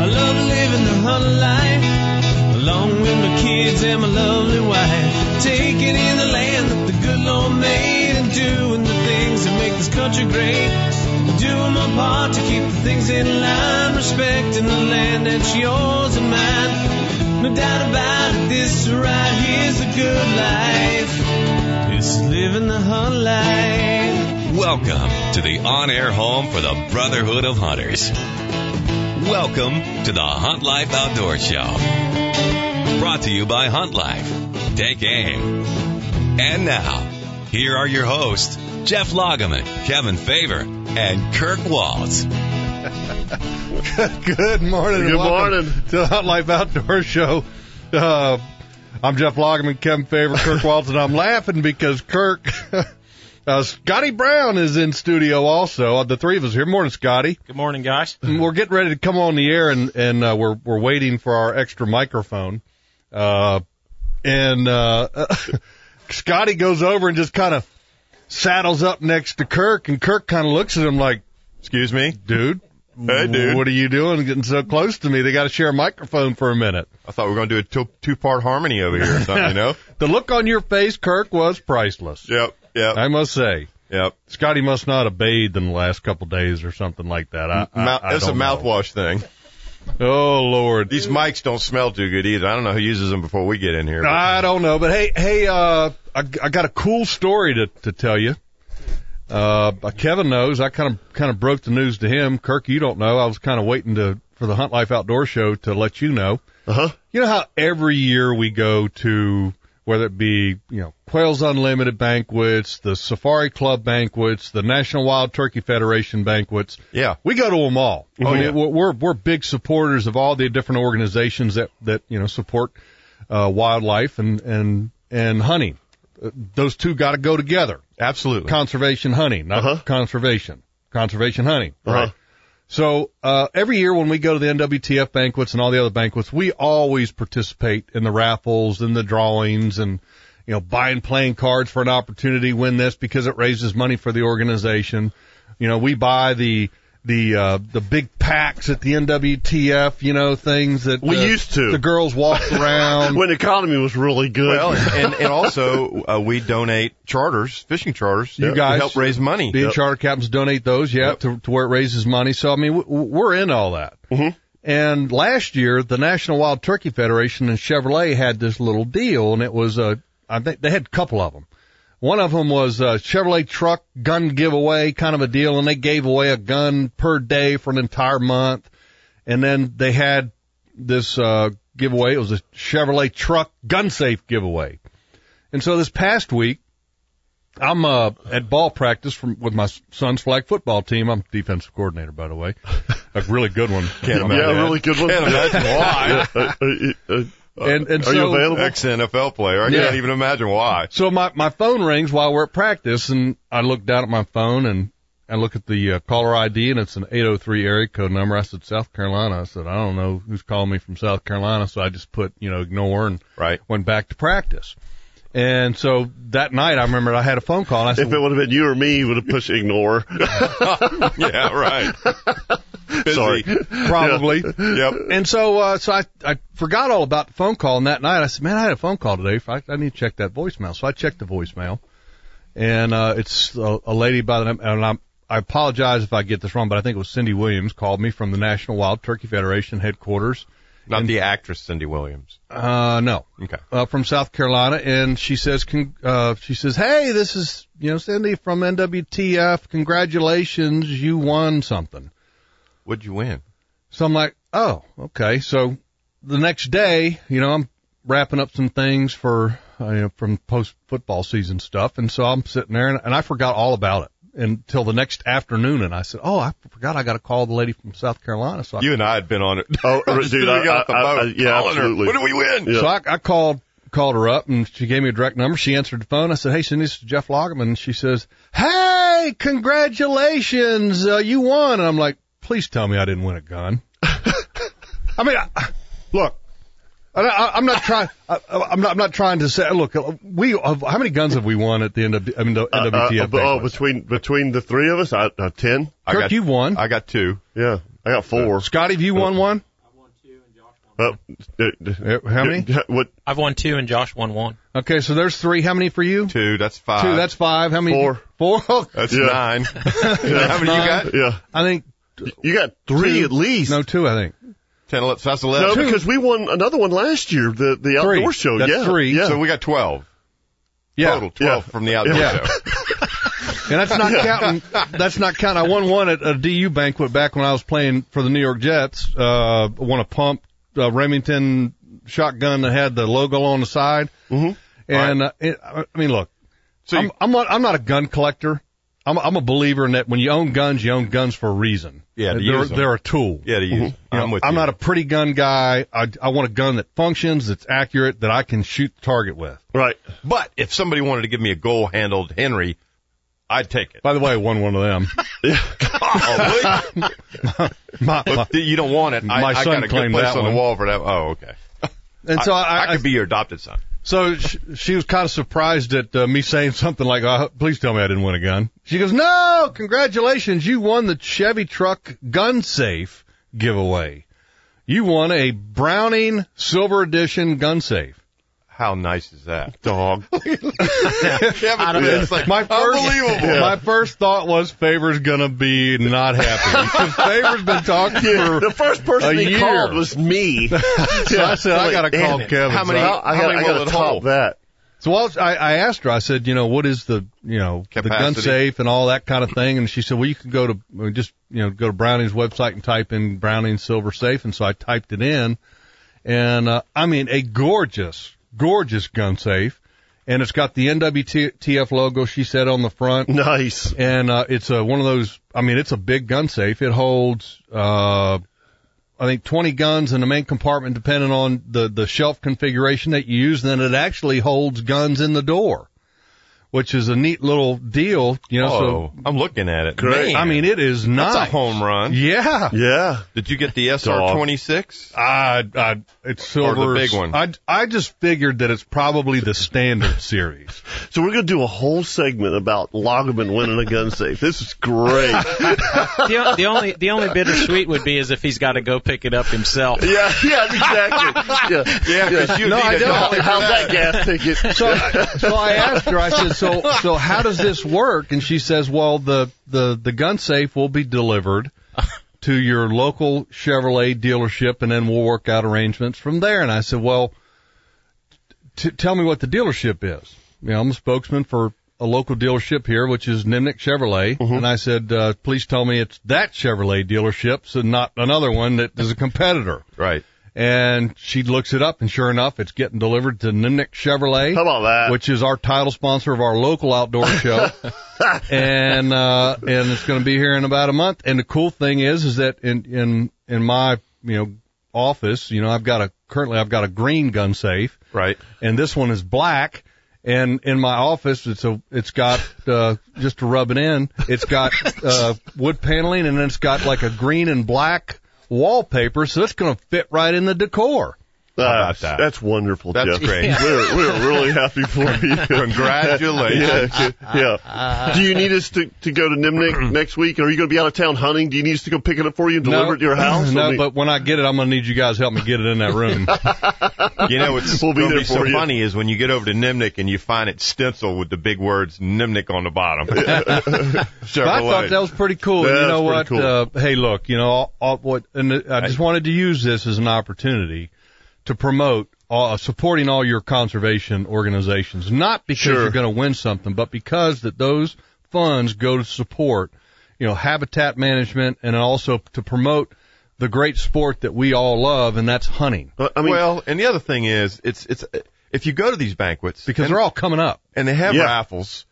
I love living the hunt life, along with my kids and my lovely wife. Taking in the land that the good Lord made and doing the things that make this country great. Doing my part to keep the things in line, respecting the land that's yours and mine. No doubt about it, this right here's a good life. Is living the hunt life. Welcome to the on air home for the Brotherhood of Hunters. Welcome to the Hunt Life Outdoor Show. Brought to you by Hunt Life. Take aim. And now, here are your hosts, Jeff Loggeman, Kevin Favor, and Kirk Waltz. Good morning. Good welcome morning. to the Hunt Life Outdoor Show. Uh, I'm Jeff Loggeman, Kevin Favor, Kirk Waltz, and I'm laughing because Kirk, uh, Scotty Brown is in studio also. Uh, The three of us here. Morning, Scotty. Good morning, guys. We're getting ready to come on the air, and and uh, we're we're waiting for our extra microphone. Uh, and uh, Scotty goes over and just kind of saddles up next to Kirk, and Kirk kind of looks at him like, Excuse me. dude. Hey, dude. What are you doing getting so close to me? They got to share a microphone for a minute. I thought we were going to do a two, two-part harmony over here or something, you know? The look on your face, Kirk, was priceless. Yep, yep, I must say. yep. Scotty must not have bathed in the last couple of days or something like that. I, I, I it's a mouthwash thing. Oh, Lord. These mics don't smell too good either. I don't know who uses them before we get in here. but- I don't know, but hey, hey, uh, I, I got a cool story to, to tell you. Uh, Kevin knows. I kind of, kind of broke the news to him. Kirk, you don't know. I was kind of waiting to, for the Hunt Life Outdoor Show to let you know. Uh-huh. You know how every year we go to, whether it be, you know, Quails Unlimited banquets, the Safari Club banquets, the National Wild Turkey Federation banquets. Yeah. We go to them all. Oh, yeah. we're, we're, big supporters of all the different organizations that, that, you know, support, uh, wildlife and, and, and hunting. Those two got to go together. Absolutely. Conservation hunting, not Uh-huh. conservation. Conservation hunting. Uh-huh. So uh, every year when we go to the NWTF banquets and all the other banquets, we always participate in the raffles and the drawings and you know buying playing cards for an opportunity to win this because it raises money for the organization. You know, we buy the the uh, the big packs at the NWTF, you know, things that We uh, used to. the girls walked around. when the economy was really good. Well, and, and also, uh, we donate charters, fishing charters. You to guys help raise money. Being charter captains donate those, yeah, Yep. to, to where it raises money. So I mean, w- w- we're in all that. Mhm. And last year, the National Wild Turkey Federation and Chevrolet had this little deal, and it was a, I think they had a couple of them. One of them was a Chevrolet truck gun giveaway kind of a deal, and they gave away a gun per day for an entire month. And then they had this uh, giveaway. It was a Chevrolet truck gun safe giveaway. And so this past week, I'm uh, at ball practice from with my son's flag football team. I'm defensive coordinator, by the way, a really good one. Can't Yeah, imagine. yeah, really good one. Can't imagine why. And and Are you so available? Ex NFL player. I Yeah. can't even imagine why. so my my phone rings while we're at practice, and I look down at my phone and I look at the uh, caller ID, and it's an 803 area code number. I said South Carolina. I said I don't know who's calling me from South Carolina, so I just put you know ignore and Right. went back to practice. And so that night, I remember I had a phone call. And I said, If it would have been you or me, you would have pushed ignore. yeah, right. Sorry. probably. Yep. And so, uh, so I, I forgot all about the phone call. And that night I said, man, I had a phone call today. I, I need to check that voicemail. So I checked the voicemail and, uh, it's a, a lady by the name, and I'm, I apologize if I get this wrong, but I think it was Cindy Williams called me from the National Wild Turkey Federation headquarters. Not the actress Cindy Williams. Uh, no, Okay. uh, from South Carolina, and she says, con- uh, she says, hey, this is, you know, Cindy from NWTF. Congratulations, you won something. What'd you win? So I'm like, oh, okay. So the next day, you know, I'm wrapping up some things for, uh, you know, from post football season stuff. And so I'm sitting there and, and I forgot all about it until the next afternoon. And I said, oh, I forgot I got to call the lady from South Carolina. So I, You and I had been on it. Oh, dude, as we got I- the I- boat, I- yeah, calling her, absolutely. What do we win? Yeah. so I, I called, called her up and she gave me a direct number. She answered the phone. I said, Hey, Cindy, this is Jeff Loggeman. And she says, Hey, congratulations. Uh, you won. And I'm like, please tell me I didn't win a gun. I mean, I, look, I, I, I'm not trying. I, I'm not. I'm not trying to say. Look, we. How many guns have we won at the end of? I mean, the Uh, uh, NWTF. oh, between between the three of us, I, uh, ten. I Kirk, got, you won. I got two. Yeah, I got four. Scotty, have you won one? I won two, and Uh, uh, Uh, How many? What? I've won two and Josh won one. Okay, so there's three. How many for you? Two, that's five. Two. That's five. How many? Four. Four. That's Yeah. nine. How many you got? Yeah. I think You got three Two. at least. no two. I think Ten, eleven, so that's No, eleven. because we won another one last year, the the Three. outdoor show. That's yeah, three. Yeah. So we got twelve yeah. total. Twelve Yeah. from the outdoor Yeah. show. And that's not counting. That's not counting. I won one at a DU banquet back when I was playing for the New York Jets. Uh, won a pump uh, Remington shotgun that had the logo on the side. Mhm. And uh, it, I mean, look, So I'm I'm not, I'm not a gun collector. I'm I'm a believer in that when you own guns, you own guns for a reason. Yeah, to they're use 'em. they're a tool. yeah, to use. You know, mm-hmm. I'm with I'm you. not a pretty gun guy. I I want a gun that functions, that's accurate, that I can shoot the target with. right. But if somebody wanted to give me a goal handled Henry, I'd take it. By the way, I won one of them. Oh, my, my, Look, you don't want it. I, My I son got a good claimed place that on one. the wall for that. Oh, okay. and so I, I, could be your adopted son. So she, she was kind of surprised at uh, me saying something like, oh, "Please tell me I didn't win a gun." She goes, "No, congratulations, you won the Chevy truck gun safe giveaway. You won a Browning Silver Edition gun safe." How nice is that? Dog. yeah, but it's like My first, unbelievable. my first thought was Favor's gonna be not happy because Favor's been talking for. the first person a he year. called was me. So I said, I gotta Damn call it. Kevin. How many- So I, I How got, many I got will to it top hold? that. So I, I, I asked her. I said, you know, what is the, you know, the gun safe and all that kind of thing? And she said, well, you can go to uh, just, you know, go to Browning's website and type in Browning Silver Safe. And so I typed it in, and uh, I mean, a gorgeous, gorgeous gun safe, and it's got the NWTF logo. She said on the front, Nice. and uh, it's a one of those. I mean, it's a big gun safe. It holds, uh, I think, 20 guns in the main compartment, depending on the the shelf configuration that you use. Then it actually holds guns in the door, which is a neat little deal. You know, Oh, I'm looking at it. Great. so I mean, it is nice. a home run. Yeah. Yeah. Did you get the SR26? I, I, it's silver. Or the big one? I, I just figured that it's probably the standard series. So we're going to do a whole segment about Lagerman winning a gun safe. This is great. The, the only the only bittersweet would be is if he's got to go pick it up himself. yeah, yeah, exactly. Yeah. Yeah, 'cause you No, need I a don't. How's that. that gas ticket? So, so I asked her. I said, "So, so how does this work?" And she says, "Well, the the the gun safe will be delivered to your local Chevrolet dealership, and then we'll work out arrangements from there." And I said, "Well, t- tell me what the dealership is. You know, I'm a spokesman for a local dealership here, which is Nimnik Chevrolet, and I said, uh, please tell me it's that Chevrolet dealership, so not another one that is a competitor." Right. And she looks it up, and sure enough, it's getting delivered to Nimnik Chevrolet How about that? which is our title sponsor of our local outdoor show. and uh and it's going to be here in about a month. And the cool thing is is that in in in my, you know, office, you know, I've got a currently I've got a green gun safe Right. and this one is black. And in my office, it's a, it's got, uh, just to rub it in, it's got, uh, wood paneling and then it's got like a green and black wallpaper. So it's going to fit right in the decor. About That's, that? that's wonderful, That's Jeff. great. We're, we're really happy for you. Congratulations. Yeah, yeah. Do you need us to, to go to Nimnik next week? Are you going to be out of town hunting? Do you need us to go pick it up for you and deliver it to your house? No, I mean- but when I get it, I'm going to need you guys to help me get it in that room. You know what's We'll gonna there be so you. funny is when you get over to Nimnik and you find it stenciled with the big words Nimnik on the bottom. But I thought that was pretty cool. Yeah, you know what? that's pretty Uh, hey, look, you know, all, all, what, and I just wanted to use this as an opportunity to promote uh, supporting all your conservation organizations, not because Sure. you're going to win something, but because that those funds go to support, you know, habitat management and also to promote the great sport that we all love, and that's hunting. I mean, well, and the other thing is, it's it's if you go to these banquets Because and, they're all coming up. and they have Yeah. raffles,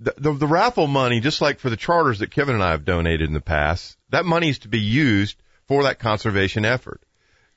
the, the the raffle money, just like for the charters that Kevin and I have donated in the past, that money is to be used for that conservation effort.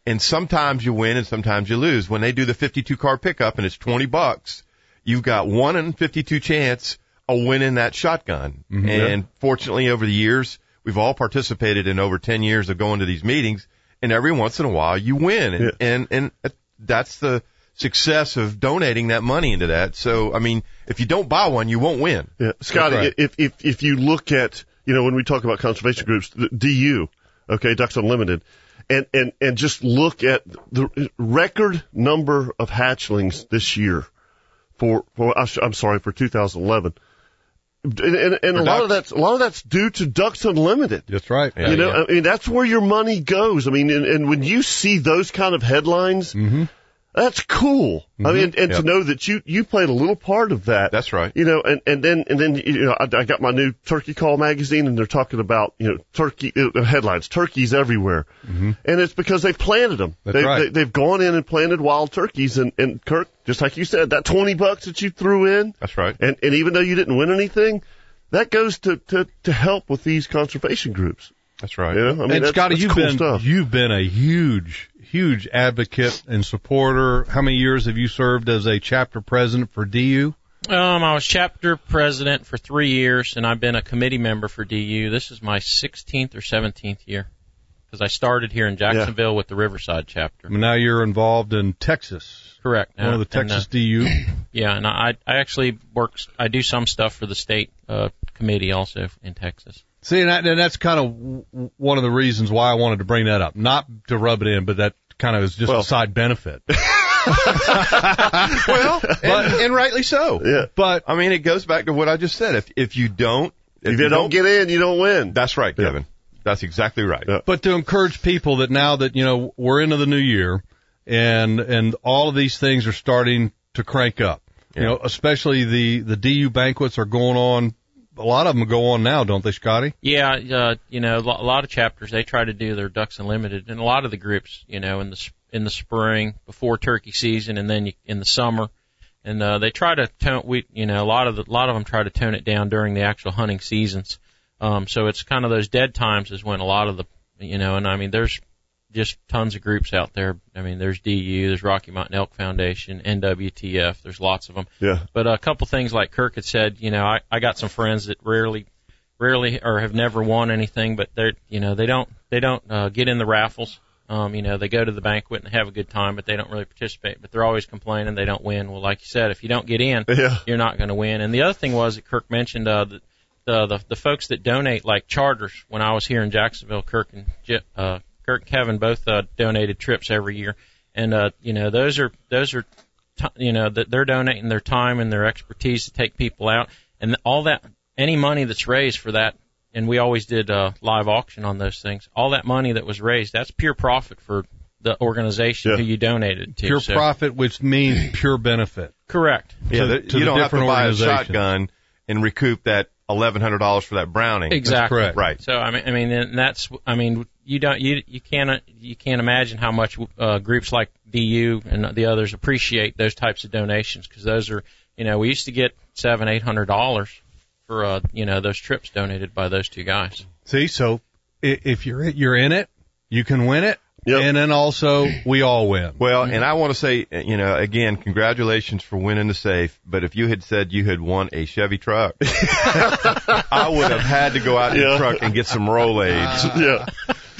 And sometimes you win and sometimes you lose. When they do the 52 car pickup and it's 20 bucks, you've got one in 52 chance of winning that shotgun. Mm-hmm. And fortunately over the years, we've all participated in over 10 years of going to these meetings and every once in a while you win. And, Yeah. and, and that's the success of donating that money into that. So, I mean, if you don't buy one, you won't win. Yeah, Scotty, right. if if if you look at you know when we talk about conservation groups, the DU, okay, Ducks Unlimited, and, and, and just look at the record number of hatchlings this year for, for, I'm sorry, for 2011. And, and, and a lot of that's, a lot of that's due to Ducks Unlimited. That's right. you know, I mean, that's where your money goes. I mean, and, and when you see those kind of headlines, Mm-hmm. That's cool. I mean, and to know that you, you played a little part of that. That's right. You know, and, and then, and then, you know, I, I got my new Turkey Call magazine and they're talking about, you know, turkey, uh, headlines, turkeys everywhere. And it's because they've planted them. Mm-hmm. That's they, right. they, they've gone in and planted wild turkeys and, and Kirk, just like you said, that 20 bucks that you threw in. That's right. And, and even though you didn't win anything, that goes to, to, to help with these conservation groups. That's right. You know, I mean, and that's, Scotty, that's you've cool been stuff. you've been a huge, huge advocate and supporter. How many years have you served as a chapter president for DU? Um, I was chapter president for three years, and I've been a committee member for DU. This is my 16th or 17th year because I started here in Jacksonville with the Riverside chapter. Now you're involved in Texas, Correct. one of the And, uh, Texas DU. Yeah, and I I actually work. I do some stuff for the state uh, committee also in Texas. See, and, that, and that's kind of w- one of the reasons why I wanted to bring that up. Not to rub it in, but that kind of is just Well- a side benefit. well, and, and rightly so. Yeah. But I mean, it goes back to what I just said. If if you don't, If you don't get in, you don't win. that's right, Kevin. That's exactly right. Yeah. but to encourage people that now that you know we're into the new year and and all of these things are starting to crank up you know especially the the du banquets are going on a lot of them go on now don't they scotty Yeah, uh, you know, a lot of chapters they try to do their Ducks Unlimited, and a lot of the groups, you know, in the in the spring before turkey season, and then in the summer, and uh, they try to tone. We, you know, a lot of the, a lot of them try to tone it down during the actual hunting seasons. Um, so it's kind of those dead times is when a lot of the, you know, and I mean, there's just tons of groups out there. I mean, there's DU, there's Rocky Mountain Elk Foundation, NWTF, there's lots of them. Yeah. But a couple things like Kirk had said, you know, I, I got some friends that rarely, rarely or have never won anything, but they're, you know, they don't, they don't uh, get in the raffles. Um, you know, they go to the banquet and have a good time, but they don't really participate. But they're always complaining they don't win. Well, like you said, if you don't get in, Yeah. you're not going to win. And the other thing was that Kirk mentioned uh, the, the the the folks that donate like charters. When I was here in Jacksonville, Kirk and Je- uh, Kirk Kevin both uh, donated trips every year, and uh, you know those are those are t- you know that they're donating their time and their expertise to take people out, and all that any money that's raised for that. And we always did uh, live auction on those things. All that money that was raised, that's pure profit for the organization Yeah. who you donated to. pure So- profit which means pure benefit Correct. Yeah, to- there- to you the don't have to buy a shotgun and recoup that eleven hundred dollars for that Browning. Exactly. correct. Right. So I mean, I mean, and that's, I mean, you don't, you you can't, you can't imagine how much uh, groups like DU and the others appreciate those types of donations because those are, you know, we used to get seven, eight hundred dollars for, uh, you know, those trips donated by those two guys. see so i- if you're you're in it you can win it Yep. and then also we all win Well, and I want to say, you know, again, congratulations for winning the safe. But if you had said you had won a Chevy truck, I would have had to go out in Yeah. the truck and get some Rolaids. yeah.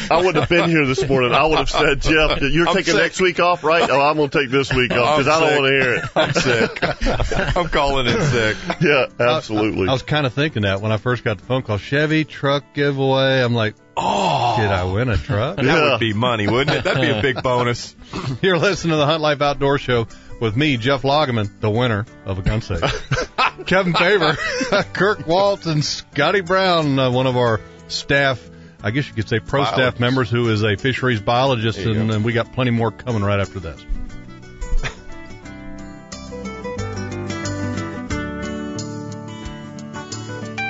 I wouldn't have been here this morning. I would have said, Jeff, you're I'm taking sick. next week off, right? Oh, I'm going to take this week off because I don't want to hear it. I'm sick. I'm calling it sick. Yeah, absolutely. I was kind of thinking that when I first got the phone call Chevy truck giveaway I'm like oh did I win a truck That Yeah. would be money, wouldn't it? That'd be a big bonus. You're listening to the Hunt Life Outdoor Show with me, Jeff Loggeman, the winner of a gun safe. Kevin Favor, Kirk Waltz, and Scotty Brown, uh, one of our staff, I guess you could say pro staff members, who is a fisheries biologist, and, and we got plenty more coming right after this.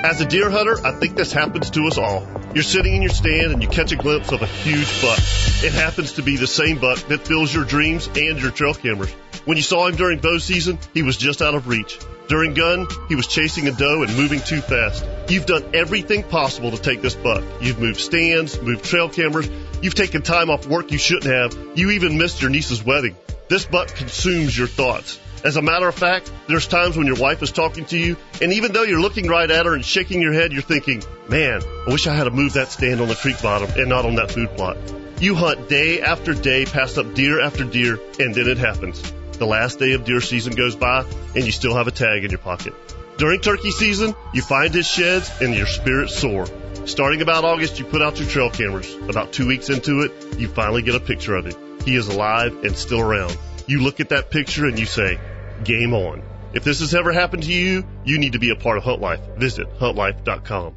As a deer hunter, I think this happens to us all. You're sitting in your stand and you catch a glimpse of a huge buck. It happens to be the same buck that fills your dreams and your trail cameras. When you saw him during bow season, he was just out of reach. During gun, he was chasing a doe and moving too fast. You've done everything possible to take this buck. You've moved stands, moved trail cameras, you've taken time off work you shouldn't have, you even missed your niece's wedding. This buck consumes your thoughts. As a matter of fact, there's times when your wife is talking to you, and even though you're looking right at her and shaking your head, you're thinking, man, I wish I had to move that stand on the creek bottom and not on that food plot. You hunt day after day, pass up deer after deer, and then it happens. The last day of deer season goes by, and you still have a tag in your pocket. During turkey season, you find his sheds and your spirits soar. Starting about August, you put out your trail cameras. About two weeks into it, you finally get a picture of him. He is alive and still around. You look at that picture and you say, game on. If this has ever happened to you, you need to be a part of Hunt Life. Visit huntlife.com.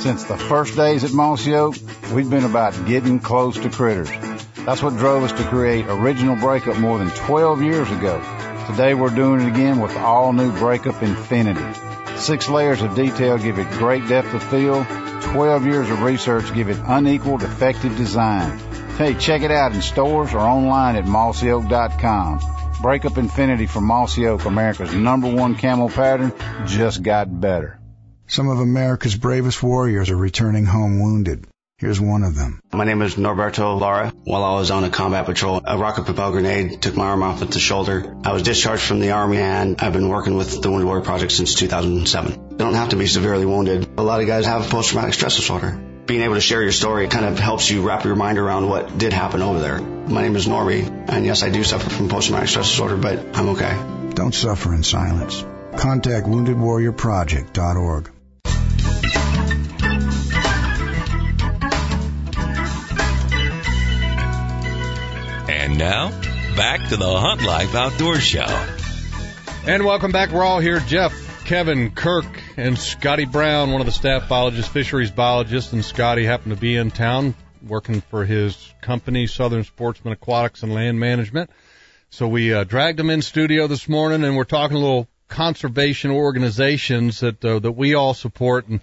Since the first days at Mossy Oak, we've been about getting close to critters. That's what drove us to create Original Breakup more than 12 years ago. Today we're doing it again with all new Breakup Infinity. Six layers of detail give it great depth of field. 12 years of research give it unequaled effective design. Hey, check it out in stores or online at mossyoak.com. Breakup Infinity from Mossy Oak, America's number one camo pattern, just got better. Some of America's bravest warriors are returning home wounded. Here's one of them. My name is Norberto Lara. While I was on a combat patrol, a rocket propelled grenade took my arm off at the shoulder. I was discharged from the Army and I've been working with the Wounded Warrior Project since 2007. You don't have to be severely wounded. A lot of guys have post-traumatic stress disorder. Being able to share your story kind of helps you wrap your mind around what did happen over there. My name is Norby, and yes, I do suffer from post-traumatic stress disorder, but I'm okay. Don't suffer in silence. Contact woundedwarriorproject.org. And now, back to the Hunt Life Outdoor Show. And welcome back. We're all here. Jeff, Kevin, Kirk, and Scotty Brown, one of the staff biologists, fisheries biologists, and Scotty happened to be in town working for his company, Southern Sportsman Aquatics and Land Management. So we uh, dragged him in studio this morning, and we're talking a little conservation organizations that uh, that we all support. And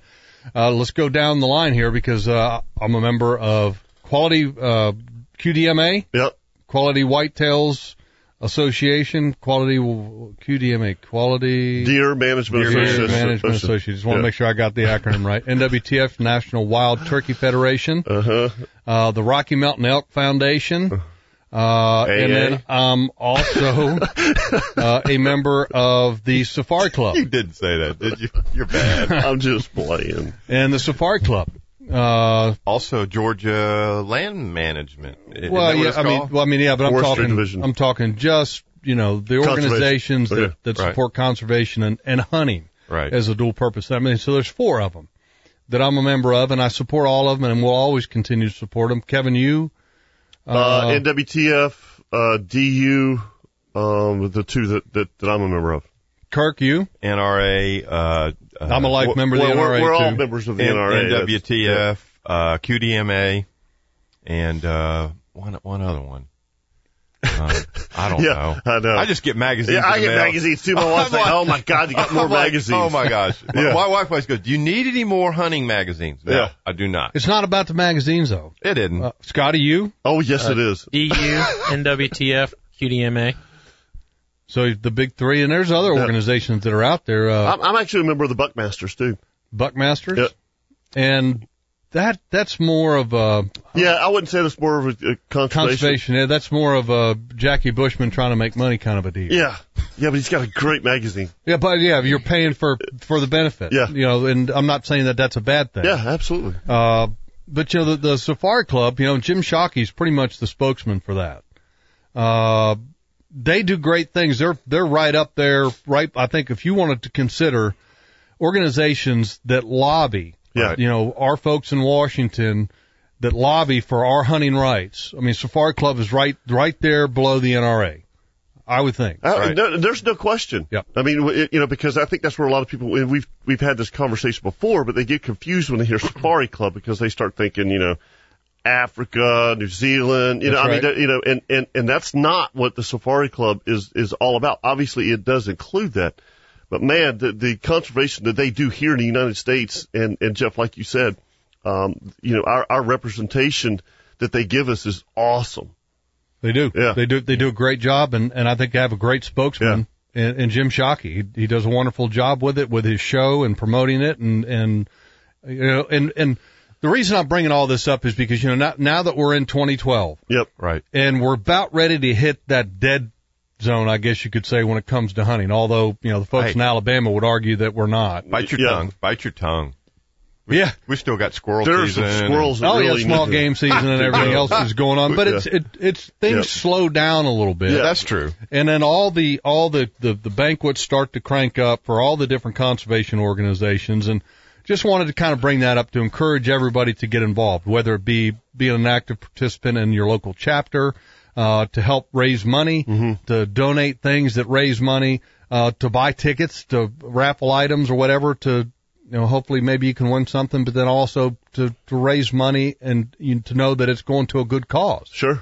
uh, let's go down the line here because uh, I'm a member of Quality uh, QDMA, Yep. Quality Whitetails Association, Quality QDMA, Quality Deer Management Deer Association. Management Association. Just want to Yeah. make sure I got the acronym right. NWTF, National Wild Turkey Federation, Uh-huh. uh, the Rocky Mountain Elk Foundation, uh, and then I'm also uh, a member of the Safari Club You didn't say that, did you? You're bad. I'm just playing. and the Safari Club. Uh, also, Georgia Land Management. Well, yeah, I mean, well, I mean, yeah, but I'm Forestry talking, Division. I'm talking just, you know, the organizations that, yeah. that Right. support conservation and, and hunting. right. as a dual purpose. I mean, so there's four of them that I'm a member of, and I support all of them, and we'll always continue to support them. Kevin, you, Uh, NWTF, uh, DU, um, the two that, that, that I'm a member of. Kirk, you. NRA. Uh, uh, I'm a life Well, member of the well, NRA we're, we're all members of the N- NRA. That's- NWTF, uh, QDMA, and uh, one one other one. Uh, I don't Yeah, know. I know. I just get magazines. Yeah, I get mail. magazines too. My wife's I'm like, "Oh my God, you got more like, magazines." Oh my gosh. My- Yeah. My wife always goes, "Do you need any more hunting magazines?" No, Yeah. I do not. It's not about the magazines though. It didn't. Uh, Scotty, you. Oh yes, it is. DU, NWTF, QDMA. So the big three, and there's other organizations that are out there. Uh, I'm, I'm actually a member of the Buckmasters too. Buckmasters, Yep. and that that's more of a Yeah, I wouldn't say that's more of a, a conservation. conservation. Yeah, that's more of a Jackie Bushman trying to make money kind of a deal. Yeah, yeah, but he's got a great magazine. Yeah, but yeah, you're paying for for the benefit. Yeah. you know, and I'm not saying that that's a bad thing. Yeah, absolutely. Uh, but you know, the, the Safari Club, you know, Jim Shockey's pretty much the spokesman for that. Uh, they do great things. They're, they're right up there, right? I think if you wanted to consider organizations that lobby, Yeah. you know, our folks in Washington that lobby for our hunting rights. I mean, Safari Club is right, right there below the NRA. I would think. Uh, Right. no, there's no question. Yep. I mean, w- you know, because I think that's where a lot of people, and we've, we've had this conversation before, but they get confused when they hear Safari Club because they start thinking, you know, Africa, New Zealand, you know, That's I mean, you know, and, and, and that's not what the Safari Club is, is all about. Obviously it does include that, but man, the, the conservation that they do here in the United States, and, and Jeff, like you said, um, you know, our, our representation that they give us is awesome. They do. Yeah. They do. They do a great job, and and I think they have a great spokesman in, in Jim Shockey. He, he does a wonderful job with it, with his show and promoting it, and and you know, and and the reason I'm bringing all this up is because you know now now that we're in 2012 Yep. right. and we're about ready to hit that dead zone, I guess you could say, when it comes to hunting. Although you know the folks Hey. in Alabama would argue that we're not. Bite your Yeah. tongue. Bite your tongue. Yeah. We still got squirrel There are season. some squirrels that Oh really yeah, small need to- game season and everything else is going on, but Yeah. it's it, it's things Yeah. slow down a little bit. Yeah, that's true. And then all the all the, the the banquets start to crank up for all the different conservation organizations, and just wanted to kind of bring that up to encourage everybody to get involved, whether it be being an active participant in your local chapter, uh, to help raise money, to donate things that raise money, uh, to buy tickets, to raffle items or whatever to, you know, hopefully maybe you can win something, but then also to, to raise money and you, to know that it's going to a good cause Sure.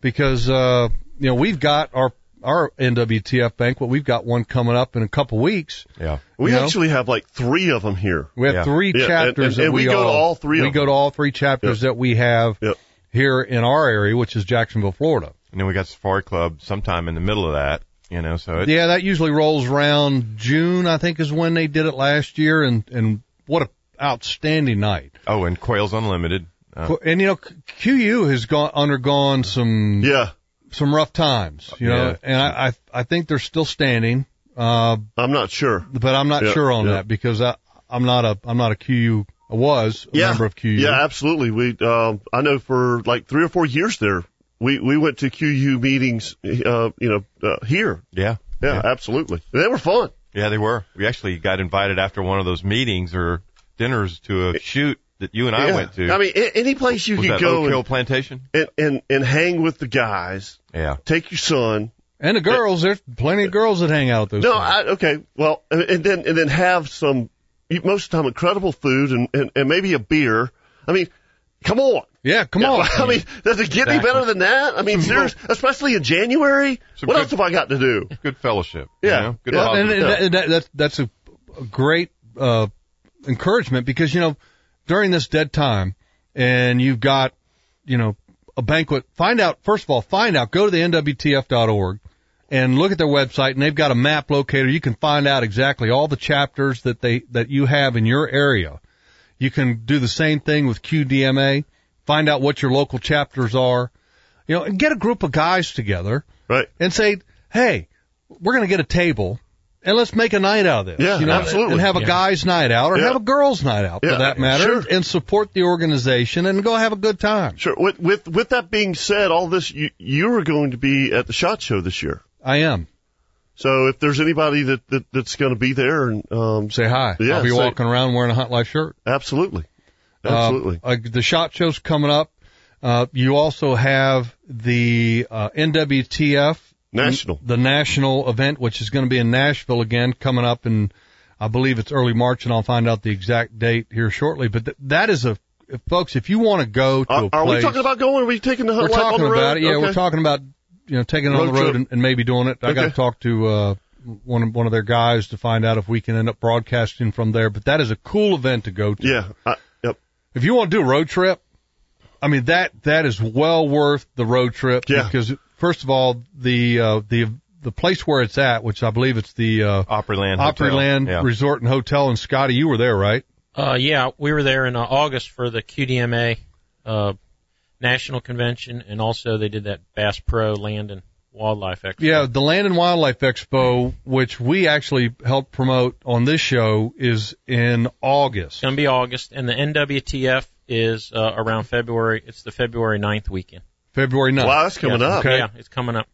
because, uh, you know, we've got our, our NWTF banquet. We've got one coming up in a couple weeks. Yeah. We You know? actually have like three of them here. We have Yeah. three Yeah, and- chapters and- that and we go to all three of We go them. to all three chapters that we have Yep. here in our area, which is Jacksonville, Florida. And then we got Safari Club sometime in the middle of that, you know, so it, Yeah, that usually rolls around June, I think, is when they did it last year, and and what a outstanding night. oh, and Quails Unlimited. Uh, And you know, QU has gone undergone some Yeah. Some rough times, you know, Yeah. and I I, I think they're still standing, uh, I'm not sure. but I'm not Yeah, sure on yeah. that because I I'm not a I'm not a QU I was a yeah. member of QU. Yeah, absolutely. We, um, I know for like three or four years there, we, we went to QU meetings, uh, you know, uh, here. yeah. Yeah, absolutely. They were fun. Yeah, they were. We actually got invited after one of those meetings or dinners to a shoot that you and I Yeah. went to. I mean, any place you was could go Oak Hill and, Plantation? and, and, and hang with the guys, Yeah. take your son. And the girls, there's plenty of girls that hang out at those. No, things. I, okay. Well, and, and then, and then have some, most of the time incredible food and, and, and maybe a beer. I mean, come on. yeah, come Yeah, on. I mean, does it get any better than that? I mean, serious, especially in January. Some what good- else have I got to do? Good fellowship. Yeah. You know? Good Yeah. Well, and, and that, that, that's that's a, a great uh, encouragement because you know during this dead time, and you've got you know a banquet. Find out first of all, find out. Go to the nwtf.org and look at their website, and they've got a map locator. You can find out exactly all the chapters that they that you have in your area. You can do the same thing with QDMA. Find out what your local chapters are. You know, and get a group of guys together Right. and say, "Hey, we're going to get a table and let's make a night out of this." Yeah, you know, absolutely. And have a Yeah. guys' night out or Yeah. have a girls' night out for Yeah, that matter, sure. and support the organization and go have a good time. Sure. With, with, with that being said, all this, you, you are going to be at the SHOT Show this year. I am. So if there's anybody that, that that's going to be there and, um, Say hi. Yeah, I'll be say- walking around wearing a Hunt Life shirt. absolutely. Um, Absolutely. uh, the shot show's coming up. Uh, you also have the uh, NWTF National. the national event, which is going to be in Nashville again, coming up in, I believe it's early March, and I'll find out the exact date here shortly. But th- that is a, folks, if you want to go to Are, a are we talking about going? Are we taking the we're talking road? about it. Yeah, Okay. we're talking about you know taking it on the road and, and maybe doing it. I got to talk to uh, one of one of their guys to find out if we can end up broadcasting from there. But that is a cool event to go to. Yeah. I, yep. If you want to do a road trip, I mean that that is well worth the road trip Yeah. because first of all the uh, the the place where it's at, which I believe it's the uh, Opryland Opryland Yeah. Resort and Hotel. And Scotty, you were there, right? Uh, yeah, we were there in uh, August for the QDMA uh, national convention, and also they did that Bass Pro Land and Wildlife Expo. Yeah, the Land and Wildlife Expo, which we actually helped promote on this show, is in August. It's going to be August, and the NWTF is uh, around February. It's the February 9th weekend. February 9th. Wow, that's coming Yeah. up. Okay. Yeah, it's coming up.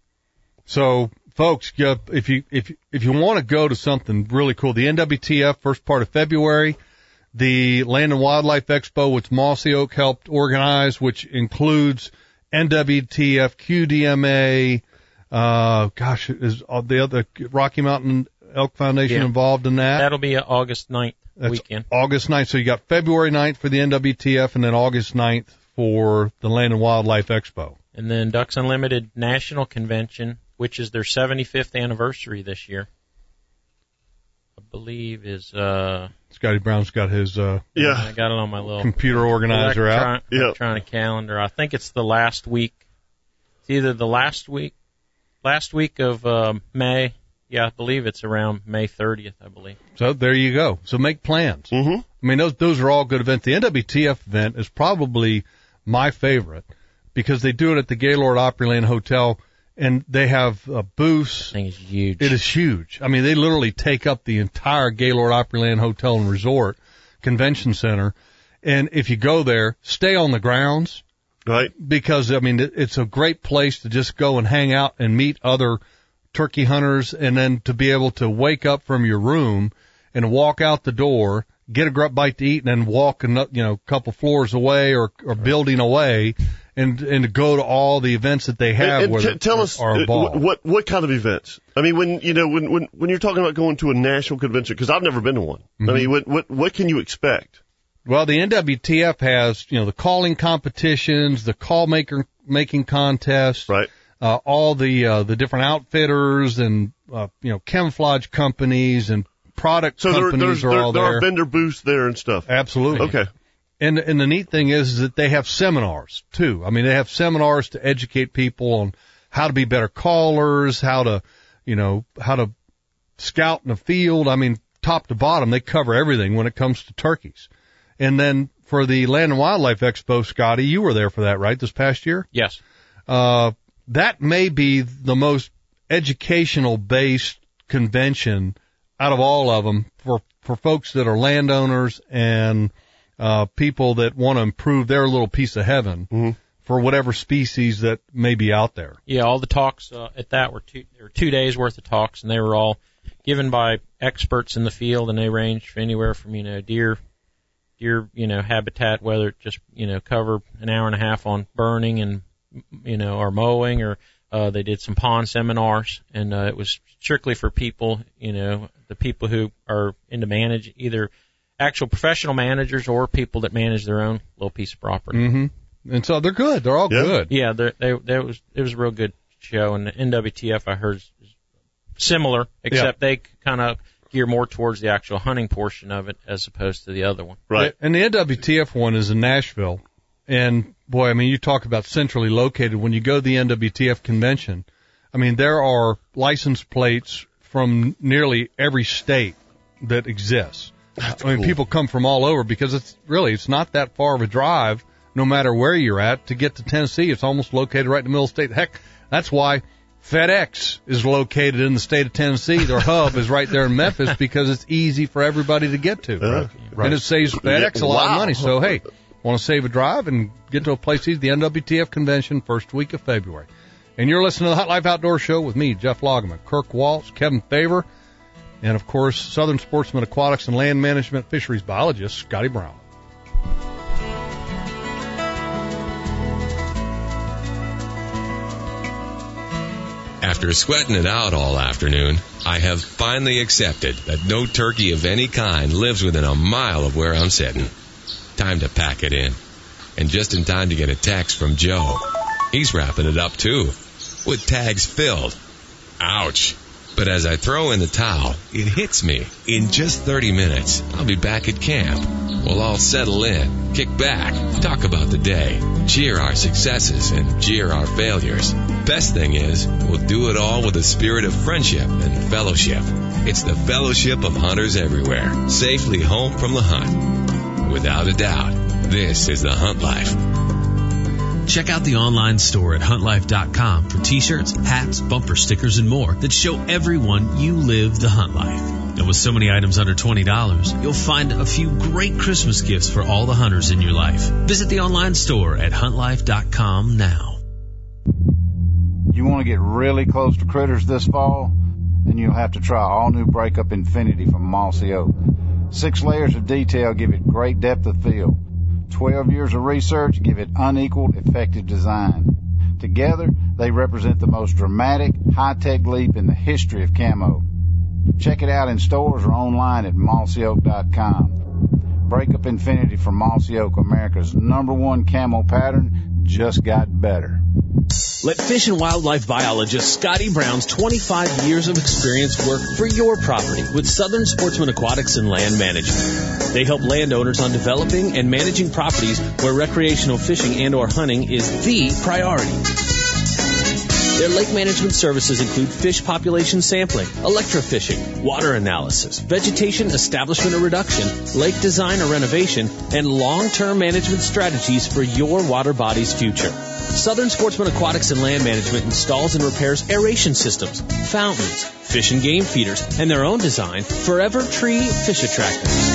So, folks, if you if if you want to go to something really cool, the NWTF first part of February, the Land and Wildlife Expo, which Mossy Oak helped organize, which includes NWTF, QDMA, uh, gosh, is uh, the other Rocky Mountain Elk Foundation Yeah. involved in that? That'll be August 9th That's weekend. August 9th. So you got February 9th for the NWTF and then August 9th for the Land and Wildlife Expo. And then Ducks Unlimited National Convention, which is their 75th anniversary this year. I believe is uh Scotty Brown's got his uh, I got it on my little computer organizer out. electron- Yeah. electronic calendar. I think it's the last week. It's either the last week, last week of um, May. Yeah, I believe it's around May 30th. I believe. So there you go. So make plans. Mm-hmm. I mean, those those are all good events. The NWTF event is probably my favorite because they do it at the Gaylord Opryland Hotel, and they have uh, booths. I think it's huge. It is huge. I mean, they literally take up the entire Gaylord Opryland Hotel and Resort Convention Center. And if you go there, stay on the grounds Right. because I mean it's a great place to just go and hang out and meet other turkey hunters and then to be able to wake up from your room and walk out the door, get a grub bite to eat, and then walk a you know a couple floors away or or building away, and and to go to all the events that they have. And, and t- tell us uh, what, what what kind of events? I mean, when you know when when when you're talking about going to a national convention, because I've never been to one. Mm-hmm. I mean, what what what can you expect? Well, the NWTF has, you know, the calling competitions, the call maker making contests, Right. uh, all the uh, the different outfitters and uh, you know camouflage companies and product So there, companies are all there there. are vendor booths there and stuff. Absolutely. Okay. And and the neat thing is, is that they have seminars too. I mean, they have seminars to educate people on how to be better callers, how to, you know, how to scout in the field. I mean, top to bottom, they cover everything when it comes to turkeys. And then for the Land and Wildlife Expo, Scotty, you were there for that, right? This past year? Yes. Uh, that may be the most educational based convention out of all of them for, for folks that are landowners and, uh, people that want to improve their little piece of heaven for whatever species that may be out there. Yeah, all the talks uh, at that were two there were two days worth of talks, and they were all given by experts in the field, and they ranged from anywhere from you know deer, deer you know habitat, whether it just you know cover an hour and a half on burning and you know or mowing, or uh, they did some pond seminars, and uh, it was strictly for people you know the people who are into manage either actual professional managers or people that manage their own little piece of property. hmm And so they're good. They're all Yeah. good. Yeah, there, they, there was it was a real good show, and the NWTF I heard is similar, except they kind of gear more towards the actual hunting portion of it as opposed to the other one. Right. And the NWTF one is in Nashville. And boy, I mean, you talk about centrally located. When you go to the NWTF convention, I mean, there are license plates from nearly every state that exists. I mean, people come from all over because it's really, it's not that far of a drive, no matter where you're at, to get to Tennessee. It's almost located right in the middle of the state. Heck, that's why FedEx is located in the state of Tennessee. Their hub is right there in Memphis because it's easy for everybody to get to. Uh, And it saves FedEx a lot Wow. of money. So hey, want to save a drive and get to a place easy? The NWTF convention, first week of February. And you're listening to the Hunt Life Outdoor Show with me, Jeff Loggeman, Kirk Waltz, Kevin Favor, and of course, Southern Sportsman Aquatics and Land Management Fisheries Biologist, Scotty Brown. After sweating it out all afternoon, I have finally accepted that no turkey of any kind lives within a mile of where I'm sitting. Time to pack it in. And just in time to get a text from Joe. He's wrapping it up too, with tags filled. Ouch. But as I throw in the towel, it hits me. In just 30 minutes, I'll be back at camp. We'll all settle in, kick back, talk about the day, cheer our successes and cheer our failures. Best thing is, we'll do it all with a spirit of friendship and fellowship. It's the fellowship of hunters everywhere, safely home from the hunt. Without a doubt, this is the hunt life. Check out the online store at huntlife.com for t-shirts, hats, bumper stickers, and more that show everyone you live the hunt life. And with so many items under $20, you'll find a few great Christmas gifts for all the hunters in your life. Visit the online store at huntlife.com now. You want to get really close to critters this fall? Then you'll have to try all new Breakup Infinity from Mossy Oak. Six layers of detail give it great depth of field. Twelve years of research give it unequaled, effective design. Together, they represent the most dramatic, high-tech leap in the history of camo. Check it out in stores or online at mossyoak.com. Breakup Infinity from Mossy Oak, America's number one camo pattern, just got better. Let fish and wildlife biologist Scotty Brown's 25 years of experience work for your property with Southern Sportsman Aquatics and Land Management. They help landowners on developing and managing properties where recreational fishing and or hunting is the priority. Their lake management services include fish population sampling, electrofishing, water analysis, vegetation establishment or reduction, lake design or renovation, and long-term management strategies for your water body's future. Southern Sportsman Aquatics and Land Management installs and repairs aeration systems, fountains, fish and game feeders, and their own design, Forever Tree Fish Attractors.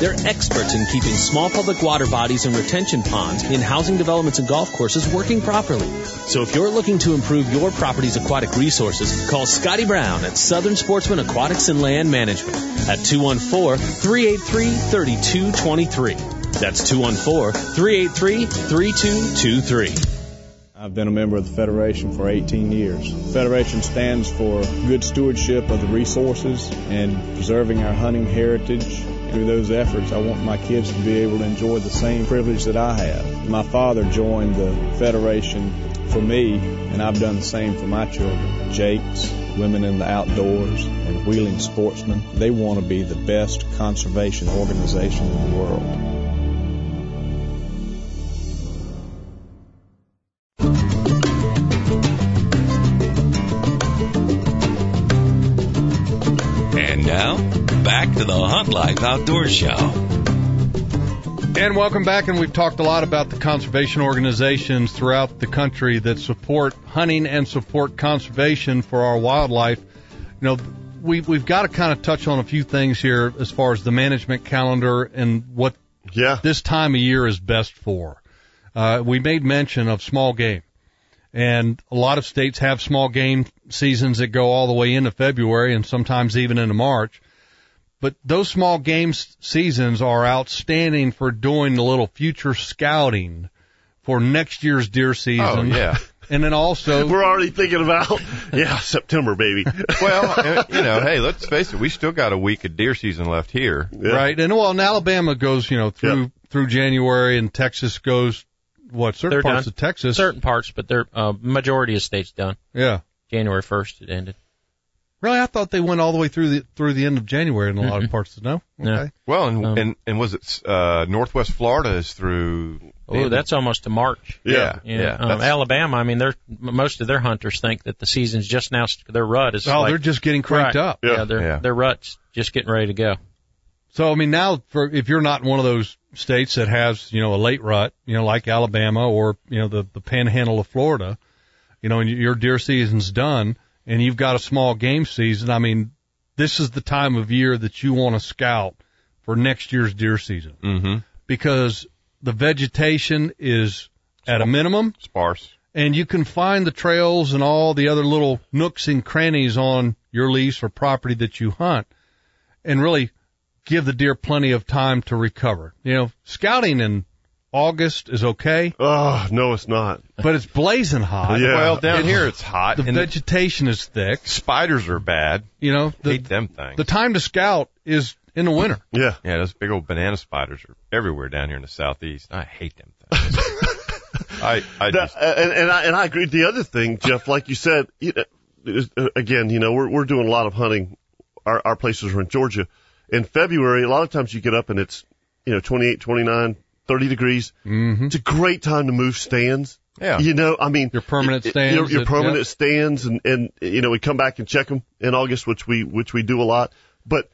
They're experts in keeping small public water bodies and retention ponds in housing developments and golf courses working properly. So if you're looking to improve your property's aquatic resources, call Scotty Brown at Southern Sportsman Aquatics and Land Management at 214-383-3223. That's 214-383-3223. I've been a member of the Federation for 18 years. Federation stands for good stewardship of the resources and preserving our hunting heritage. Through those efforts, I want my kids to be able to enjoy the same privilege that I have. My father joined the Federation for me, and I've done the same for my children. Jake's, Women in the Outdoors, and Wheelin' Sportsmen, they want to be the best conservation organization in the world. Hunt Life Show. And welcome back. And we've talked a lot about the conservation organizations throughout the country that support hunting and support conservation for our wildlife. You know, we, we've got to kind of touch on a few things here as far as the management calendar and what Yeah. this time of year is best for. Uh, we made mention of small game. And a lot of states have small game seasons that go all the way into February and sometimes even into March. But those small games seasons are outstanding for doing the little future scouting for next year's deer season. Oh, yeah. And then also, We're already thinking about, yeah, September, baby. Well, uh, you know, hey, let's face it, we still got a week of deer season left here. Yeah. right? And well, and Alabama goes, you know, through Yep. through January, and Texas goes what certain They're parts done. of Texas. Certain parts, but they're uh, majority of states done. Yeah. January 1st it ended. Really, I thought they went all the way through the through the end of January in a lot of parts. No. No. Okay. Well, and Um, and and was it uh Northwest Florida is through? Oh, that's almost to March. yeah, Yeah, yeah. um, that's- Alabama. I mean, they're most of their hunters think that the season's just now. Their rut is Oh, like they're just getting cranked right. up. Yeah, Yeah. their Yeah. their rut's just getting ready to go. So I mean, now for if you're not in one of those states that has you know a late rut, you know like Alabama or you know the the Panhandle of Florida, you know, and your deer season's done, and you've got a small game season. I mean, this is the time of year that you want to scout for next year's deer season mm-hmm. because the vegetation is at a minimum, sparse. and you can find the trails and all the other little nooks and crannies on your lease or property that you hunt and really give the deer plenty of time to recover. You know, scouting in August is okay, Oh, no, it's not. but it's blazing hot. Yeah. Well, down here it's hot, The and the vegetation is thick. spiders are bad. You know, the, Hate them things. the time to scout is in the winter. Yeah. yeah, those big old banana spiders are everywhere down here in the southeast. I hate them things. I I That- just and, and I and I agree. The other thing, Jeff, like you said, you know, uh, again, you know, we're we're doing a lot of hunting. Our our places are in Georgia. In February, a lot of times you get up and it's you know 28, 29, 30 degrees. Mm-hmm. It's a great time to move stands. yeah. You know, I mean, Your permanent y- y- stands your, your that- permanent yep. stands, and and you know we come back and check them in August, which we which we do a lot. But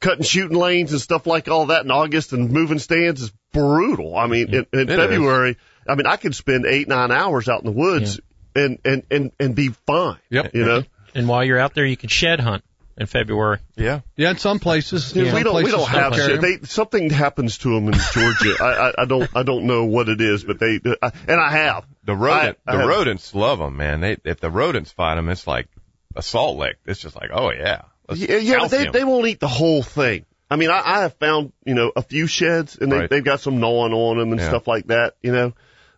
cutting shooting lanes and stuff like all that in August and moving stands is brutal. I mean, in, in It February, I mean, I could spend eight nine hours out in the woods and and and and be fine. Yep. You know, And while you're out there, you can shed hunt in February. yeah. Yeah, in some places, Dude, some we don't we don't have carry shit. 'em. They something happens to them in Georgia. I, I I don't I don't know what it is, but they I, and I have The rodent, I- I the have- rodents love them, man. They if the rodents fight them, it's like a salt lick. It's just like, oh yeah, Let's Yeah, yeah they calcium. they won't eat the whole thing. I mean, I, I have found you know a few sheds and they Right. they've got some gnawing on them and Yeah. stuff like that. You know,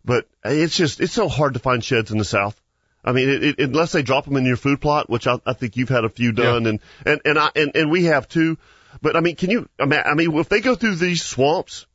but it's just it's so hard to find sheds in the South. I mean, it, it, unless they drop them in your food plot, which I, I think you've had a few done, and and and I and, and we have too. But I mean, can you? I mean, I mean, if they go through these swamps,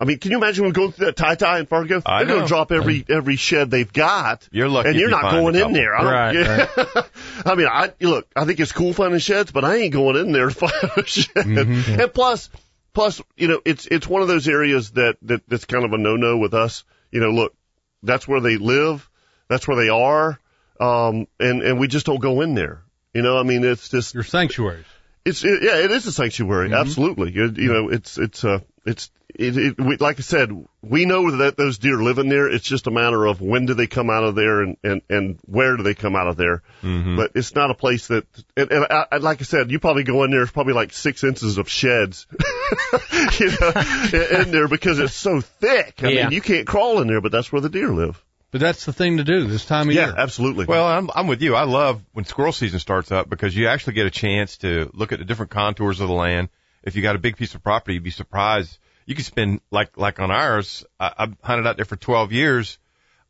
I mean, can you imagine when going through that tie tie in Fargo? I They're going to drop every every shed they've got. You're lucky and you're you not going in there. I don't, Right. I mean, I look. I think it's cool finding sheds, but I ain't going in there to find a shed. Mm-hmm. And plus, plus, you know, it's it's one of those areas that that that's kind of a no no with us. You know, look, that's where they live, that's where they are, um, and and we just don't go in there. You know, I mean, it's just Your sanctuaries. it's it, yeah, it is a sanctuary. Absolutely, you, you know, it's it's uh it's it, it, we, like I said, we know that those deer live in there. It's just a matter of when do they come out of there and, and, and where do they come out of there. Mm-hmm. But it's not a place that, and, and I, I, like I said, you probably go in there, it's probably like six inches of sheds, you know, in, in there because it's so thick. I Yeah. mean, you can't crawl in there, but that's where the deer live. But that's the thing to do this time of Yeah, year. Yeah, absolutely. Well, I'm I'm with you. I love when squirrel season starts up because you actually get a chance to look at the different contours of the land. If you got a big piece of property, you'd be surprised. You could spend like like on ours. I, I've hunted out there for 12 years.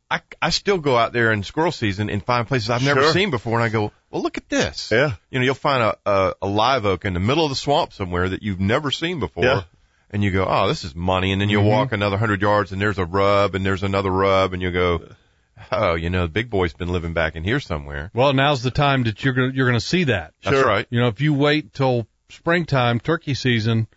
I I still go out there in squirrel season and find places I've never Sure. seen before, and I go, well, look at this. Yeah. You know, you'll find a, a a live oak in the middle of the swamp somewhere that you've never seen before. Yeah. And you go, oh, this is money. And then you Mhm. walk another hundred yards and there's a rub and there's another rub and you go, oh, you know, the big boy's been living back in here somewhere. Well, now's the time that you're gonna you're gonna see that. That's Sure. right. You know, if you wait till springtime, turkey season,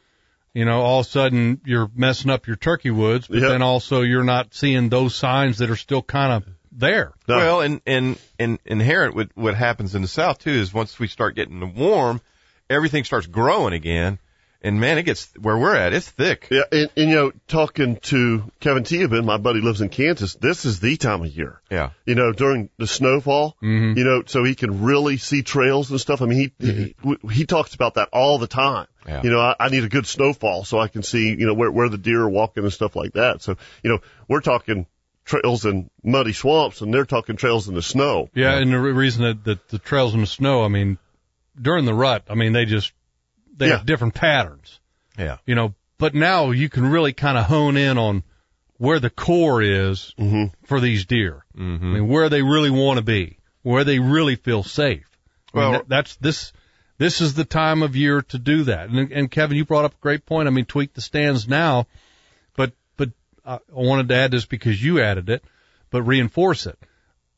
you know, all of a sudden you're messing up your turkey woods, but Yep. then also you're not seeing those signs that are still kind of there. No. Well, and, and, and inherent with what happens in the South too is once we start getting warm, everything starts growing again. And man, it gets where we're at. It's thick. Yeah, and, and you know, talking to Kevin Tiabin, my buddy lives in Kansas. This is the time of year. Yeah. You know, during the snowfall. Mhm. You know, so he can really see trails and stuff. I mean, he he, he talks about that all the time. Yeah. You know, I, I need a good snowfall so I can see you know where where the deer are walking and stuff like that. So you know, we're talking trails in muddy swamps, and they're talking trails in the snow. Yeah, and the reason that, that the trails in the snow, I mean, during the rut, I mean, they just they Yeah. have different patterns. Yeah. You know, but now you can really kind of hone in on where the core is hmm for these deer. Mm-hmm. I mean, where they really want to be, where they really feel safe. I mean, Well- that, that's this. This is the time of year to do that. And, and Kevin, you brought up a great point. I mean, tweak the stands now, but but I wanted to add this because you added it, but reinforce it.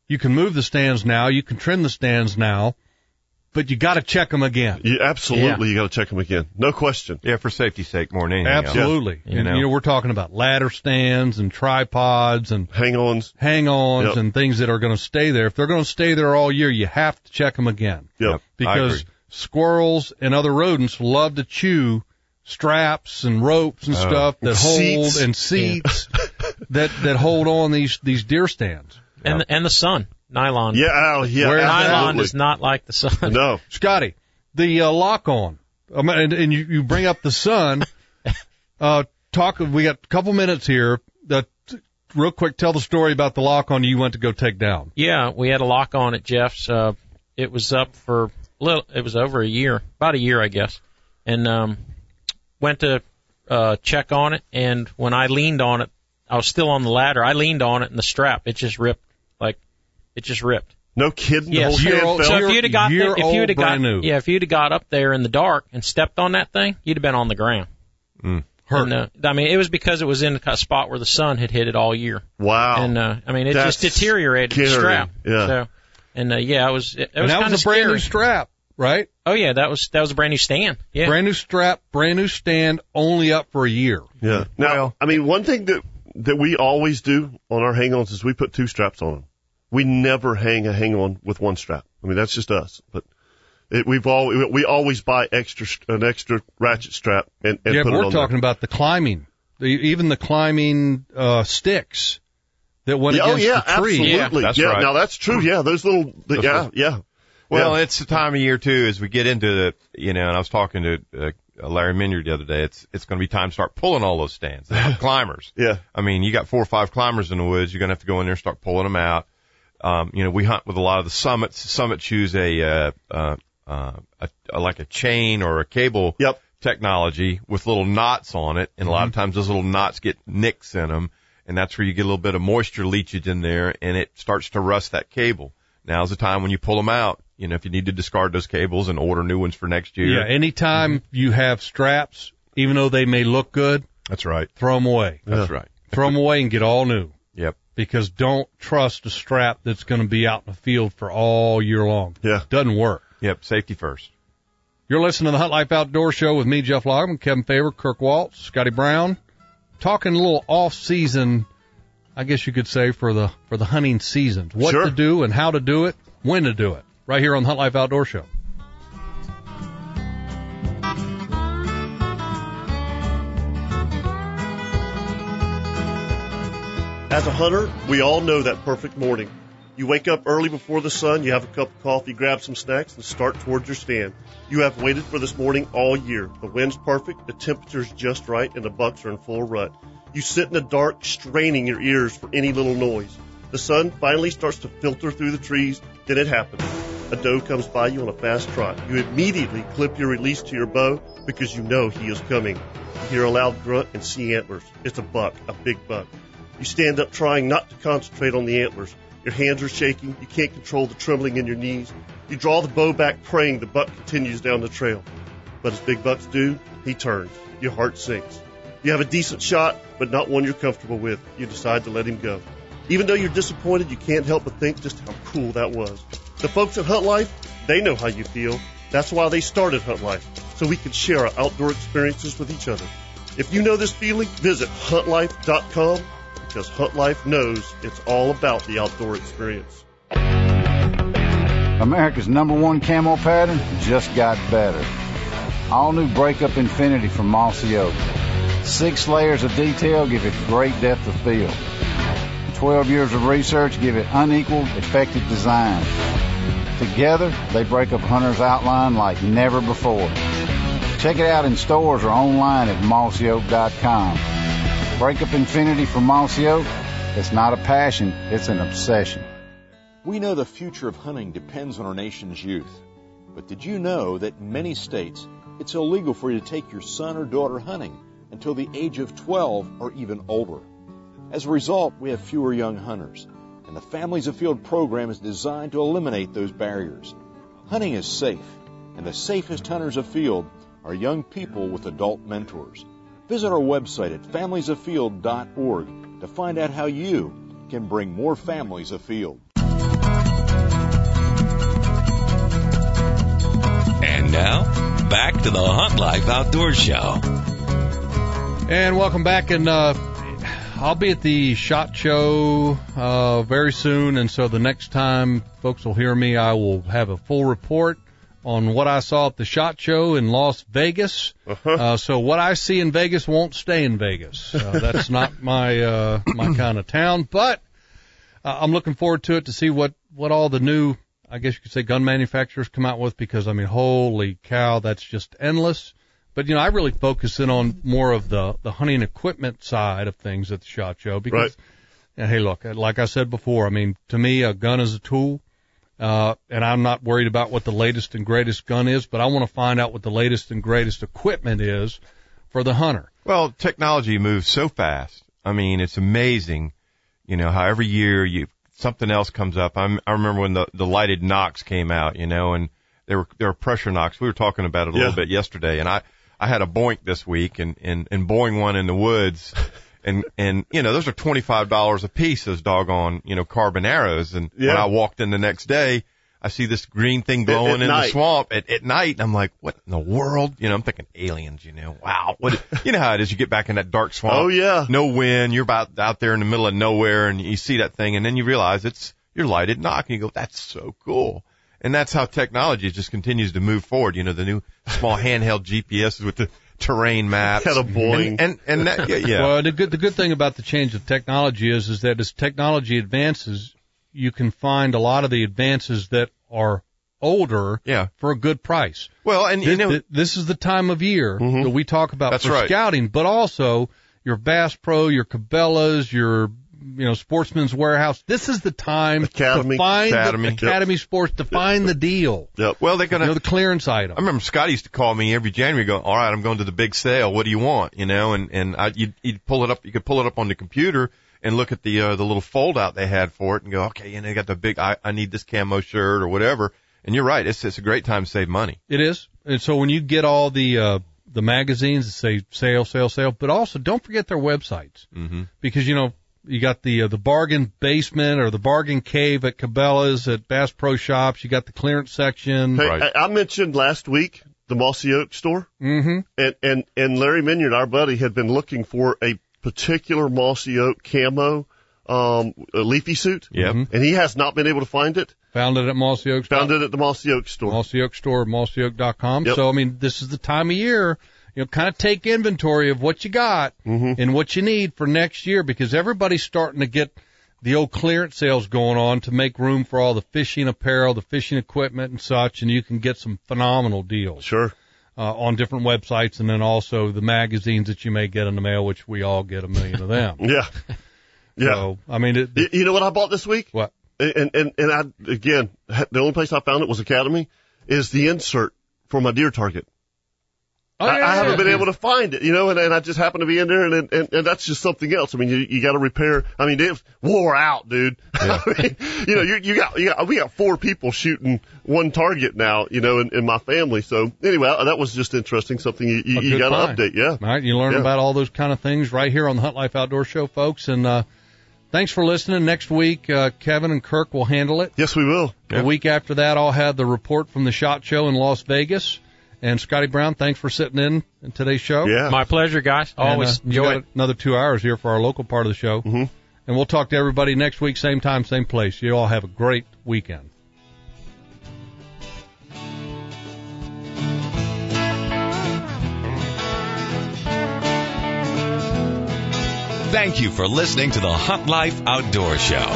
You can move the stands now. You can trim the stands now, but you got to check them again. You, absolutely, you got to check them again. No question. Yeah, for safety's sake more than anything else. Absolutely. You and know. you know, we're talking about ladder stands and tripods and Hang-ons. hang-ons Yep. and things that are going to stay there. If they're going to stay there all year, you have to check them again Yep. Yep. Because squirrels and other rodents love to chew straps and ropes and Oh. stuff that hold Seats. and seats that that hold on these these deer stands. And the, and the sun, nylon. Yeah, oh, yeah. Where- nylon absolutely. is not like the sun. No. Scotty, the uh, lock on, um, and, and you, you bring up the sun. Uh, talk. We got a couple minutes here. That real quick. Tell the story about the lock on you went to go take down. Yeah, we had a lock on at Jeff's. Uh, it was up for a little. It was over a year, about a year, I guess. And um, went to uh, check on it, and when I leaned on it, I was still on the ladder. I leaned on it, and the strap it just ripped. Like it just ripped. No kidding. The Yes. whole Year old- fell. So if you'd have got there, if you'd have got new. yeah, if you'd have got up there in the dark and stepped on that thing, you'd have been on the ground. Hurt. And, uh, I mean, it was because it was in a spot where the sun had hit it all year. Wow. And uh, I mean, it That's just deteriorated the strap. Yeah. So, and uh, yeah, it was it, it and was that kind of was a brand new strap, right? Oh yeah, that was that was a brand new stand. Yeah. Brand new strap, brand new stand, only up for a year. Yeah. Now, Well- I mean, one thing that that we always do on our hang-ons is we put two straps on them. We never hang a hang-on with one strap. I mean, that's just us. But it, we've all we always buy extra an extra ratchet strap and, and yeah, put but it we're on talking about the climbing, the, even the climbing uh, sticks that went there. Yeah, oh against yeah, the tree. absolutely. Yeah, that's yeah, right. now that's true. Yeah, those little. The, yeah, little- yeah. Well, Yeah. it's the time of year too as we get into the, you know, and I was talking to uh, Larry Minyard the other day. It's it's going to be time to start pulling all those stands. Climbers. Yeah. I mean, you got four or five climbers in the woods. You're going to have to go in there and start pulling them out. Um, you know, we hunt with a lot of the summits. Summits use a, uh, uh, uh, a, a like a chain or a cable Yep. technology with little knots on it, and a lot of times those little knots get nicks in them, and that's where you get a little bit of moisture leachage in there, and it starts to rust that cable. Now's the time when you pull them out. You know, if you need to discard those cables and order new ones for next year. Yeah, anytime you have straps, even though they may look good, That's right. throw them away. That's right. Throw them away and get all new. Because don't trust a strap that's going to be out in the field for all year long. Yeah. Doesn't work. Yep. Safety first. You're listening to the Hunt Life Outdoor Show with me, Jeff Logman, Kevin Favor, Kirk Waltz, Scotty Brown. Talking a little off season, I guess you could say for the for the hunting seasons. What Sure. to do and how to do it, when to do it. Right here on the Hunt Life Outdoor Show. As a hunter, we all know that perfect morning. You wake up early before the sun, you have a cup of coffee, grab some snacks, and start towards your stand. You have waited for this morning all year. The wind's perfect, the temperature's just right, and the bucks are in full rut. You sit in the dark, straining your ears for any little noise. The sun finally starts to filter through the trees, then it happens. A doe comes by you on a fast trot. You immediately clip your release to your bow because you know he is coming. You hear a loud grunt and see antlers. It's a buck, a big buck. You stand up trying not to concentrate on the antlers. Your hands are shaking. You can't control the trembling in your knees. You draw the bow back praying the buck continues down the trail. But as big bucks do, he turns. Your heart sinks. You have a decent shot, but not one you're comfortable with. You decide to let him go. Even though you're disappointed, you can't help but think just how cool that was. The folks at Hunt Life, they know how you feel. That's why they started Hunt Life, so we can share our outdoor experiences with each other. If you know this feeling, visit huntlife.com because Hunt Life knows it's all about the outdoor experience. America's number one camo pattern just got better. All new Breakup Infinity from Mossy Oak. Six layers of detail give it great depth of field. 12 years of research give it unequaled, effective design. Together, they break up hunter's outline like never before. Check it out in stores or online at mossyoak.com. Breakup Infinity from Mossy Oak, it's not a passion, it's an obsession. We know the future of hunting depends on our nation's youth. But did you know that in many states it's illegal for you to take your son or daughter hunting until the age of 12 or even older? As a result, we have fewer young hunters, and the Families Afield program is designed to eliminate those barriers. Hunting is safe, and the safest hunters afield are young people with adult mentors. Visit our website at familiesafield.org to find out how you can bring more families afield. And now, back to the Hunt Life Outdoor Show. And welcome back. And uh, I'll be at the SHOT Show uh, very soon. And so the next time folks will hear me, I will have a full report on what I saw at the SHOT Show in Las Vegas. Uh-huh. Uh, so what I see in Vegas won't stay in Vegas. Uh, that's not my uh, my kind of town. But uh, I'm looking forward to it to see what what all the new I guess you could say gun manufacturers come out with because I mean holy cow that's just endless. But you know I really focus in on more of the the hunting equipment side of things at the shot show because Right. and hey look like I said before I mean to me a gun is a tool. Uh, and I'm not worried about what the latest and greatest gun is, but I want to find out what the latest and greatest equipment is for the hunter. Well, technology moves so fast. I mean, it's amazing, you know, how every year you something else comes up. I'm, I remember when the the lighted nocks came out, you know, and there were there were pressure nocks. We were talking about it a Yeah. little bit yesterday, and I I had a boink this week and and and boing one in the woods. And, and, you know, those are $25 a piece, those doggone, you know, carbon arrows. And when I walked in the next day, I see this green thing glowing at in the swamp at, at night. And I'm like, what in the world? You know, I'm thinking aliens, you know, wow. What, you know how it is. You get back in that dark swamp. Oh, yeah. No wind. You're about out there in the middle of nowhere and you see that thing and then you realize it's your lighted nock and you go, that's so cool. And that's how technology just continues to move forward. You know, the new small handheld GPSs with the terrain maps. Got a boing. And, and, and that, yeah, yeah. Well, the good the good thing about the change of technology is is that as technology advances, you can find a lot of the advances that are older Yeah. for a good price. Well, and you know, thi- this is the time of year mm-hmm. that we talk about That's for right. scouting, but also your Bass Pro, your Cabela's, your you know Sportsman's Warehouse. This is the time Academy. to find Academy. the Academy Sports to find the deal. Yep. well, they're gonna, know the clearance item. I remember Scott used to call me every January going, all right, I'm going to the big sale. What do you want? You know, and, and I, you'd, you'd pull it up, you could pull it up on the computer and look at the, uh, the little fold out they had for it and go, okay, you know, they got the big, I, I need this camo shirt or whatever. And you're right. It's, it's a great time to save money. It is. And so when you get all the uh the magazines that say sale, sale, sale, but also don't forget their websites. Mm-hmm. Because you know, you got the uh, the bargain basement or the bargain cave at Cabela's at Bass Pro Shops, you got the clearance section. Hey, Right. I, I mentioned last week the Mossy Oak store, Mhm. and and and Larry Minyard, our buddy, had been looking for a particular Mossy Oak camo um, a leafy suit, Yep. Mm-hmm. and he has not been able to find it. Found it at Mossy Oak. Found it at the Mossy Oak store. Mossy Oak store, mossyoak.com. Yep. So I mean, this is the time of year you know, kind of take inventory of what you got Mm-hmm. and what you need for next year because everybody's starting to get the old clearance sales going on to make room for all the fishing apparel, the fishing equipment and such, and you can get some phenomenal deals. Sure. Uh, on different websites and then also the magazines that you may get in the mail, which we all get a million of them. Yeah. Yeah. So, I mean, it, You, you know what I bought this week? what? And and and I again, the only place I found it was Academy. Is the insert for my deer target. Oh, I, yeah, I haven't yeah, been able to find it, you know, and, and I just happened to be in there, and and, and that's just something else. I mean, you you got to repair. I mean, it wore out, dude. I mean, you know, you you got you got we got four people shooting one target now, you know, in, in my family. So anyway, that was just interesting. Something you you, you got to update, yeah. All right, you learn Yeah. about all those kind of things right here on the Hunt Life Outdoor Show, folks. And uh, thanks for listening. Next week, uh, Kevin and Kirk will handle it. Yes, we will. The week after that, I'll have the report from the Shot Show in Las Vegas. And Scotty Brown, thanks for sitting in in today's show. Yeah. My pleasure, guys. And, Always uh, enjoy it. Another two hours here for our local part of the show. Mhm. And we'll talk to everybody next week, same time, same place. You all have a great weekend. Thank you for listening to the Hunt Life Outdoor Show.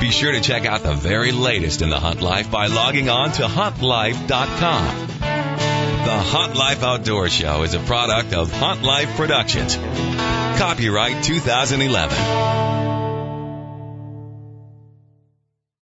Be sure to check out the very latest in the Hunt Life by logging on to huntlife.com. The Hunt Life Outdoor Show is a product of Hunt Life Productions. Copyright 2011.